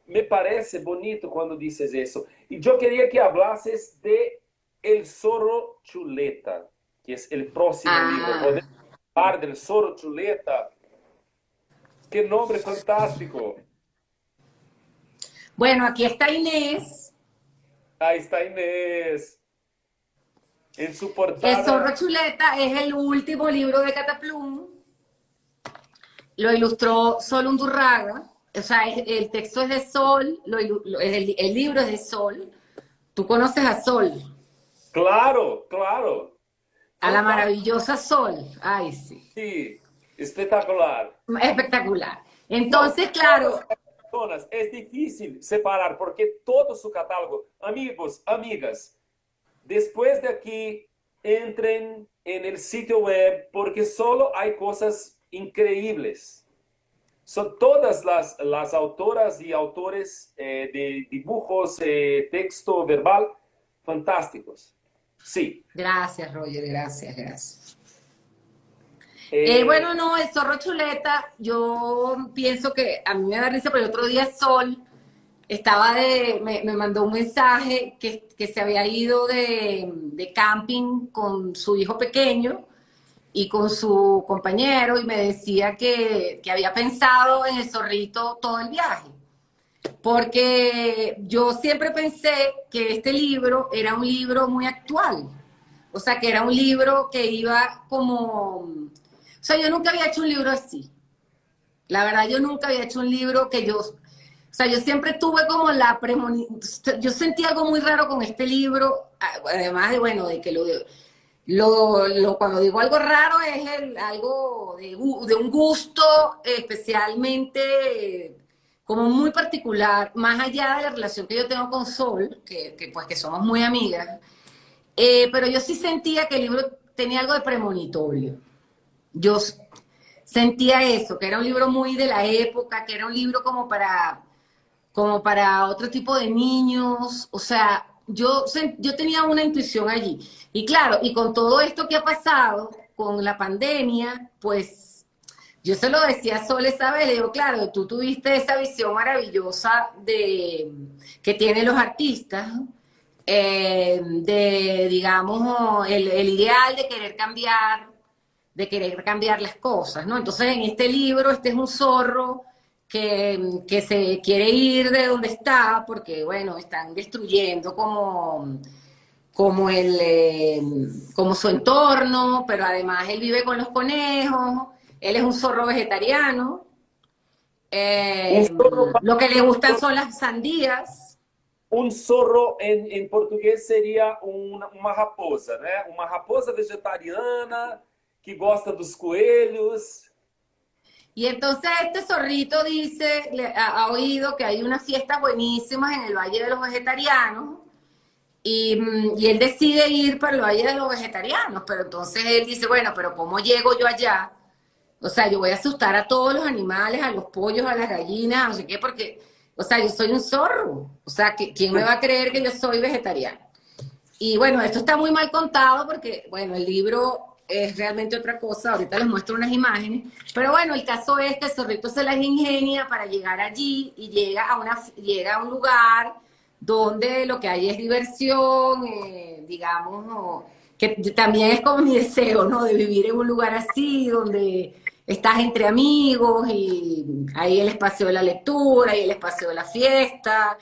Me parece bonito cuando dices eso. Y yo quería que hablases de El Zorro Chuleta que es el próximo ah. libro. Podemos hablar del Zorro Chuleta. ¡Qué nombre fantástico! Bueno, aquí está Inés. Ahí está Inés. En su portada. El Zorro Chuleta es el último libro de Cataplum. Lo ilustró Sol Undurraga. O sea, el texto es de Sol, el, el libro es de Sol. Tú conoces a Sol. Claro, claro. A la maravillosa Sol. Ay, sí. Sí, espectacular. Espectacular. Entonces, claro. Es difícil separar porque todo su catálogo, amigos, amigas, después de aquí, entren en el sitio web porque solo hay cosas increíbles. Son todas las, las autoras y autores eh, de dibujos, eh, texto verbal, fantásticos. Sí. Gracias, Roger, gracias, gracias. Eh, eh, bueno, no, el zorro chuleta, yo pienso que a mí me da risa, pero el otro día Sol estaba de, me, mandó un mensaje que, se había ido de, camping con su hijo pequeño y con su compañero y me decía que, que había pensado en el zorrito todo el viaje porque yo siempre pensé que este libro era un libro muy actual, o sea, que era un libro que iba como, o sea, yo nunca había hecho un libro así. La verdad, yo nunca había hecho un libro que yo, o sea, yo siempre tuve como la premonición, yo sentí algo muy raro con este libro, además de, bueno, de que lo, lo, cuando digo algo raro es algo de un gusto especialmente como muy particular, más allá de la relación que yo tengo con Sol, que, pues que somos muy amigas, eh, pero yo sí sentía que el libro tenía algo de premonitorio. Yo sentía eso, que era un libro muy de la época, que era un libro como para, como para otro tipo de niños, o sea, yo, yo tenía una intuición allí. Y claro, y con todo esto que ha pasado, con la pandemia, pues yo se lo decía a Sol esa vez, le digo, claro, tú tuviste esa visión maravillosa de que tienen los artistas, eh, de, digamos, el, el, ideal de querer cambiar, de querer cambiar las cosas, ¿no? Entonces, en este libro, este es un zorro que, que se quiere ir de donde está, porque, bueno, están destruyendo como como, el, eh, como su entorno, pero además él vive con los conejos, él es un zorro vegetariano, eh, lo que le gustan son las sandías. Un zorro en, en portugués sería una, uma raposa, né? Uma raposa vegetariana que gosta dos coelhos. Y entonces este zorrito dice, ha, ha oído que hay unas fiestas buenísimas en el Valle de los Vegetarianos, Mm, y, él decide ir para el Valle de los Vegetarianos, pero entonces él dice, bueno, pero ¿cómo llego yo allá? O sea, yo voy a asustar a todos los animales, a los pollos, a las gallinas, no sé qué, porque, o sea, yo soy un zorro. O sea, ¿quién me va a creer que yo soy vegetariano? Y bueno, esto está muy mal contado porque, bueno, el libro es realmente otra cosa. Ahorita les muestro unas imágenes. Pero bueno, el caso es que el zorrito se las ingenia para llegar allí y llega a, una, llega a un lugar donde lo que hay es diversión, eh, digamos, que también es como mi deseo, ¿no? De vivir en un lugar así, donde estás entre amigos y hay el espacio de la lectura y el espacio de la fiesta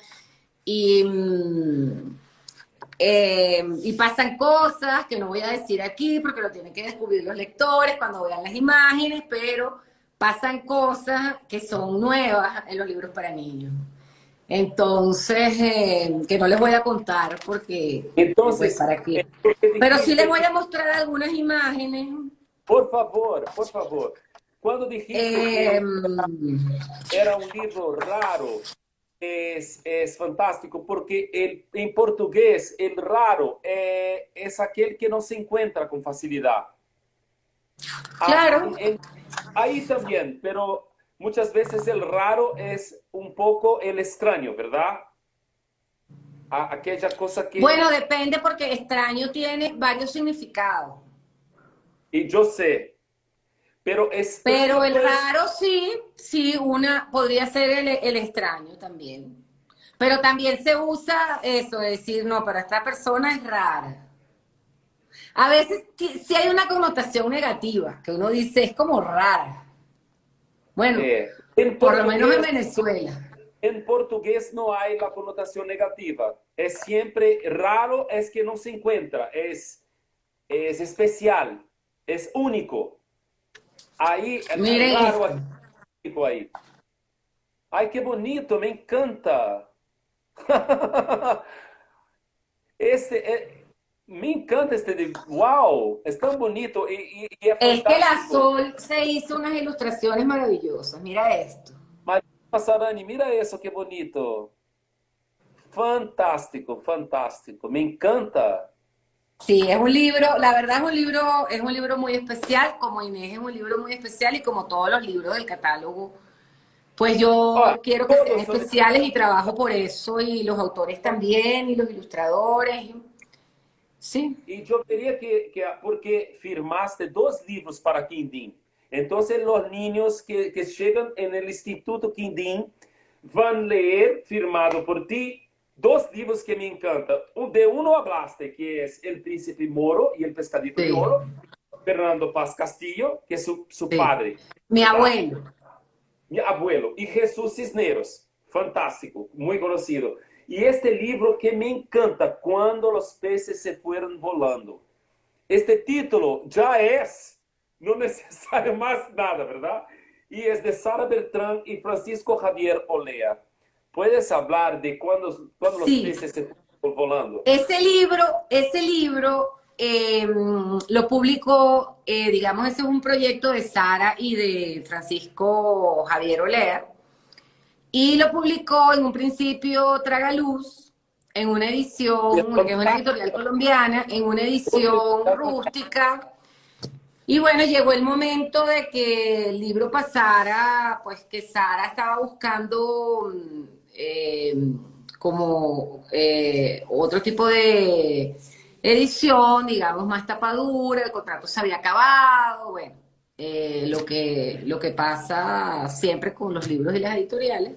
y, mm, eh, y pasan cosas que no voy a decir aquí porque lo tienen que descubrir los lectores cuando vean las imágenes, pero pasan cosas que son nuevas en los libros para niños. Entonces, eh, que no les voy a contar porque... Entonces, ¿para qué? Pero sí les voy a mostrar algunas imágenes. Por favor, por favor. Cuando dijiste que em, era un libro raro, es, es fantástico porque el, en portugués el raro eh, es aquel que no se encuentra con facilidad. Claro. Ah, ahí también, pero muchas veces el raro es un poco el extraño, ¿verdad? aquella cosa que... Bueno, depende porque extraño tiene varios significados. Y yo sé, pero es... Pero el raro sí, sí, una podría ser el, el, extraño también. Pero también se usa eso, decir, no, para esta persona es rara. A veces sí hay una connotación negativa, que uno dice, es como rara. Bueno, eh, por lo menos en Venezuela. En portugués no hay la connotación negativa. Es siempre raro, es que no se encuentra, es, es especial, es único. Ahí, Miren raro, ahí. Ay, qué bonito, me encanta. este, eh, me encanta este de wow, es tan bonito y, es, que la Sol se hizo unas ilustraciones maravillosas. Mira esto. Sarani, mira eso, qué bonito. Fantástico, fantástico. Me encanta. Sí, es un libro, la verdad es un libro, es un libro muy especial, como Inés es un libro muy especial y como todos los libros del catálogo, pues yo ah, quiero que sean especiales y trabajo por eso y los autores también y los ilustradores. Sí. Y yo quería que, que, porque firmaste dos libros para Quindín. Entonces los niños que, que llegan en el Instituto Quindín van a leer, firmado por ti, dos libros que me encantan. De uno hablaste, que es El Príncipe Moro y El Pescadito de Oro, Fernando Paz Castillo, que es su, su padre. Mi abuelo. Mi abuelo. Y Jesús Cisneros, fantástico, muy conocido. Y este libro que me encanta, Cuando los peces se fueron volando. Este título ya es, no necesario más nada, ¿verdad? Y es de Sara Beltrán y Francisco Javier Olea. ¿Puedes hablar de cuando, cuando los peces fueron volando? Ese libro, ese libro em, lo publicó, eh, digamos, ese es un proyecto de Sara y de Francisco Javier Olea y lo publicó en un principio Tragaluz, en una edición, que es una editorial colombiana, en una edición rústica. Y bueno, llegó el momento de que el libro pasara, pues que Sara estaba buscando mm, eh, como eh, otro tipo de edición, digamos, más tapadura, el contrato se había acabado, bueno, eh, lo, que, lo que pasa siempre con los libros y las editoriales.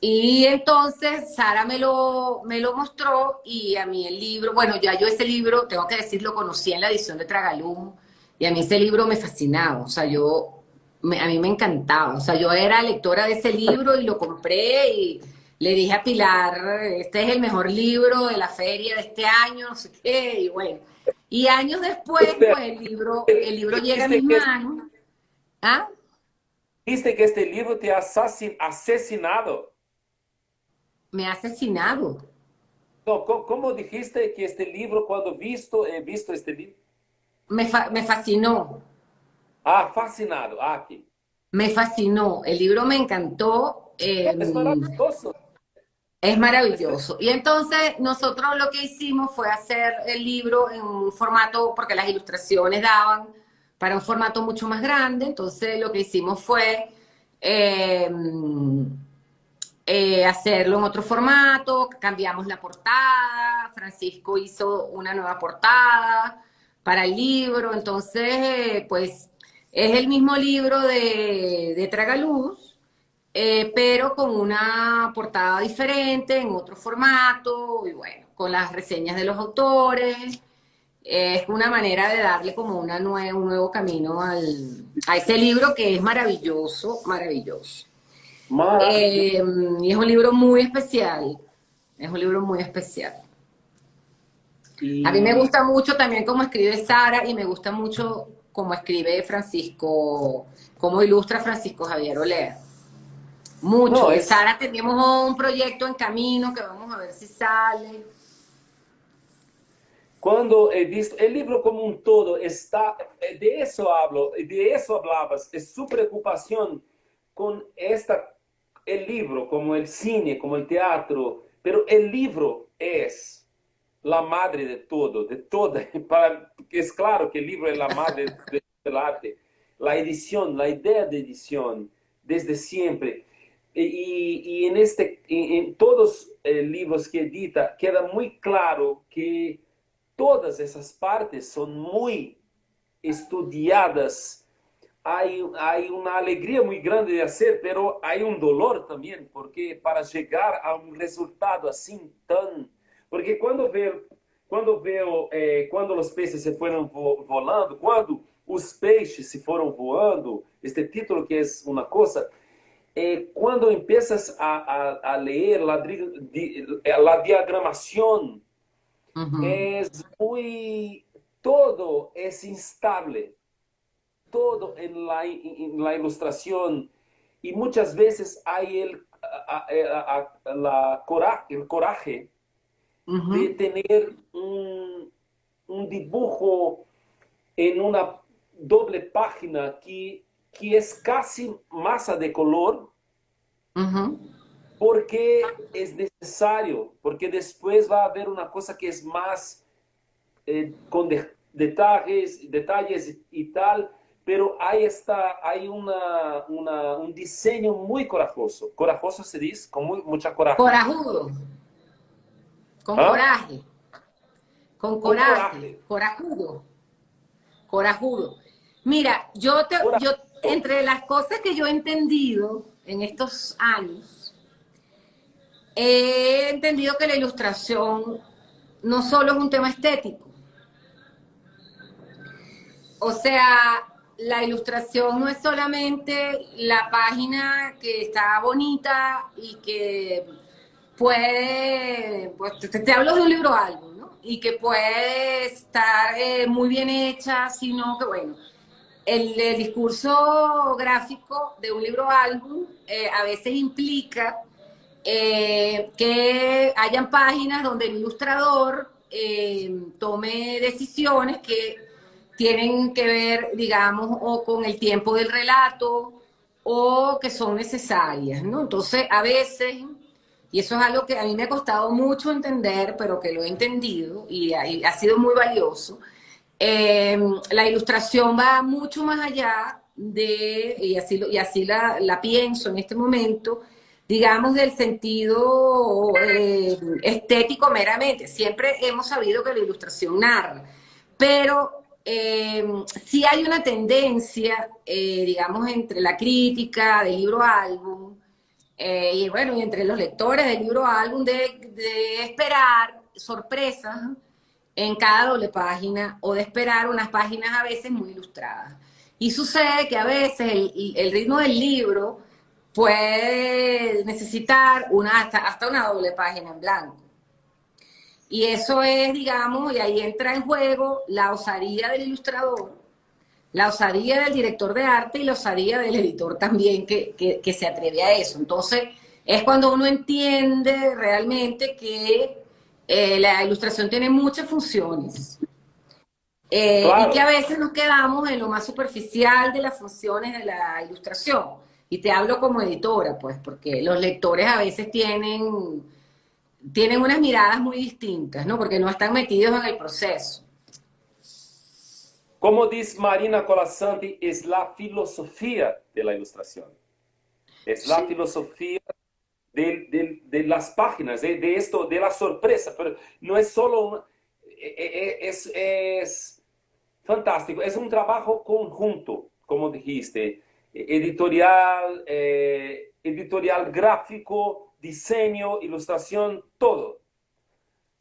Y entonces Sara me lo, me lo mostró y a mí el libro, bueno, ya yo ese libro, tengo que decir, lo conocí en la edición de Tragaluz y a mí ese libro me fascinaba, o sea, yo, a mí me encantaba, o sea, yo era lectora de ese libro y lo compré y le dije a Pilar, este es el mejor libro de la feria de este año, no sé qué, y bueno. Y años después, pues el libro, el libro llega a mis manos. ¿Ah? Dijiste que este libro te ha asesinado. Me ha asesinado. No, ¿cómo, dijiste que este libro, cuando visto, he visto este libro? Me, me fascinó. Ah, fascinado. Ah, aquí. Me fascinó. El libro me encantó. es em, maravilloso. Es maravilloso. Y entonces nosotros lo que hicimos fue hacer el libro en un formato, porque las ilustraciones daban para un formato mucho más grande. Entonces lo que hicimos fue em, eh, hacerlo en otro formato, cambiamos la portada, Francisco hizo una nueva portada para el libro. Entonces, pues es el mismo libro de, de Tragaluz eh, pero con una portada diferente, en otro formato, y bueno, con las reseñas de los autores. es una manera de darle como una un nuevo camino al, a ese libro que es maravilloso, maravilloso. Eh, y es un libro muy especial, es un libro muy especial. A mí me gusta mucho también cómo escribe Sara y me gusta mucho cómo escribe Francisco, cómo ilustra Francisco Javier Olea. Mucho. Sara, tenemos un proyecto en camino que vamos a ver si sale. Cuando he visto el libro como un todo, está, de eso hablo, de eso hablabas, es su preocupación con esta, el libro, como el cine, como el teatro, pero el libro es la madre de todo, de todo. Para, es claro que el libro es la madre del arte. La edición, la idea de edición, desde siempre. Y, en, este, en, todos los eh, libros que edita queda muy claro que todas esas partes son muy estudiadas. Hay, hay una alegría muy grande de hacer, pero hay un dolor también, porque para llegar a un resultado así tan... Porque cuando veo, cuando veo eh, cuando los peces se fueron volando, cuando os peixes se foram voando, este título que é uma coisa, eh, cuando empiezas a, a, a leer la, di, la diagramación, uh -huh. es muy, todo es instable, todo en la, en la ilustración, y muchas veces hay el, a, la coraje, el coraje uh -huh. de tener un, un dibujo en una doble página que que es casi masa de color, porque es necesario, porque después va a haber una cosa que es más eh, con de, detalles, detalles y tal, pero ahí está, hay una, una, un diseño muy corajoso. Corajoso se dice, con muy, mucha coraje. Corajudo. Con ¿Ah? coraje. Con coraje. Con coraje. Corajudo. Corajudo. Mira, yo te, yo entre las cosas que yo he entendido en estos años, he entendido que la ilustración no solo es un tema estético. O sea, la ilustración no es solamente la página que está bonita y que puede, pues te, hablo de un libro álbum, ¿no? Y que puede estar eh, muy bien hecha, sino que, bueno, el, discurso gráfico de un libro álbum eh, a veces implica eh, que hayan páginas donde el ilustrador eh, tome decisiones que tienen que ver, digamos, o con el tiempo del relato o que son necesarias, ¿no? Entonces, a veces, y eso es algo que a mí me ha costado mucho entender, pero que lo he entendido y ha sido muy valioso, eh, la ilustración va mucho más allá de, y así, y así la, pienso en este momento, digamos, del sentido eh, estético meramente. Siempre hemos sabido que la ilustración narra, pero eh, sí hay una tendencia, eh, digamos, entre la crítica del libro álbum y bueno, y entre los lectores del libro álbum de, de esperar sorpresas en cada doble página o de esperar unas páginas a veces muy ilustradas. Y sucede que a veces el, ritmo del libro puede necesitar una, hasta, una doble página en blanco. Y eso es, digamos, y ahí entra en juego la osadía del ilustrador, la osadía del director de arte y la osadía del editor también que, que se atreve a eso. Entonces, es cuando uno entiende realmente que eh, la ilustración tiene muchas funciones. Eh, y que a veces nos quedamos en lo más superficial de las funciones de la ilustración. Y te hablo como editora, pues, porque los lectores a veces tienen, tienen unas miradas muy distintas, ¿no? Porque no están metidos en el proceso. Como dice Marina Colasanti, es la filosofía de la ilustración. Es la filosofía de, las páginas, de, esto, de la sorpresa, pero no es solo, e, e, e, es, es fantástico, es un trabajo conjunto, como dijiste, editorial, eh, editorial gráfico, diseño, ilustración, todo.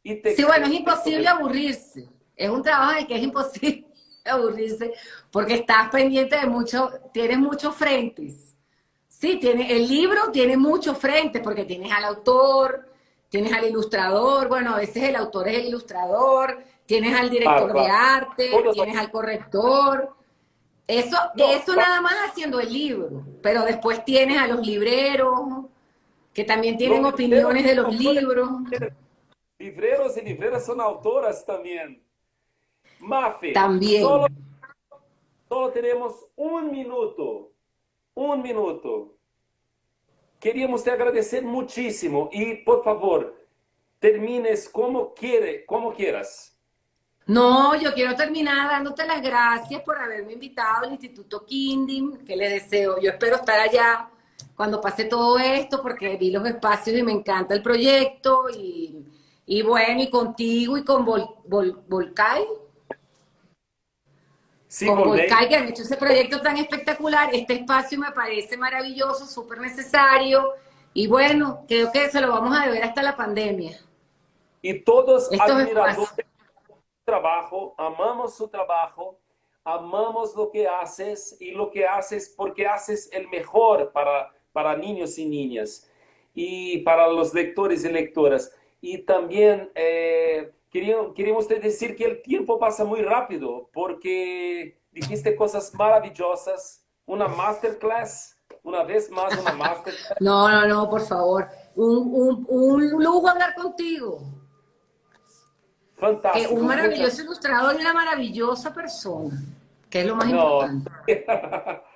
Y sí, bueno, es imposible aburrirse. Es un trabajo en que es imposible aburrirse porque estás pendiente de mucho, tienes muchos frentes. Sí, tiene, el libro tiene muchos frentes porque tienes al autor, tienes al ilustrador, bueno, a veces el autor es el ilustrador, tienes al director de arte, tienes al corrector. Eso, eso nada más haciendo el libro, pero después tienes a los libreros, que también tienen opiniones de los libros. Libreros y libreras son autoras también. Mafe, también. solo tenemos un minuto un minuto. Queríamos te agradecer muchísimo y por favor, termines como quiere, como quieras. No, yo quiero terminar dándote las gracias por haberme invitado al Instituto Kindim, que le deseo, yo espero estar allá cuando pase todo esto, porque vi los espacios y me encanta el proyecto, y, bueno, y contigo y con Vol, Volcay, Sí, con Volcay, que han hecho ese proyecto tan espectacular. Este espacio me parece maravilloso, súper necesario. Y bueno, creo que se lo vamos a deber hasta la pandemia. Y todos admiradores de su trabajo, amamos su trabajo, amamos lo que haces y lo que haces porque haces el mejor para, para niños y niñas y para los lectores y lectoras. Y también... Eh, queríamos decir que el tiempo pasa muy rápido porque dijiste cosas maravillosas, una masterclass, una vez más una masterclass. No, no, no, por favor. Un, un, lujo hablar contigo. Fantástico. Que un maravilloso ilustrador y una maravillosa persona, que es lo más importante.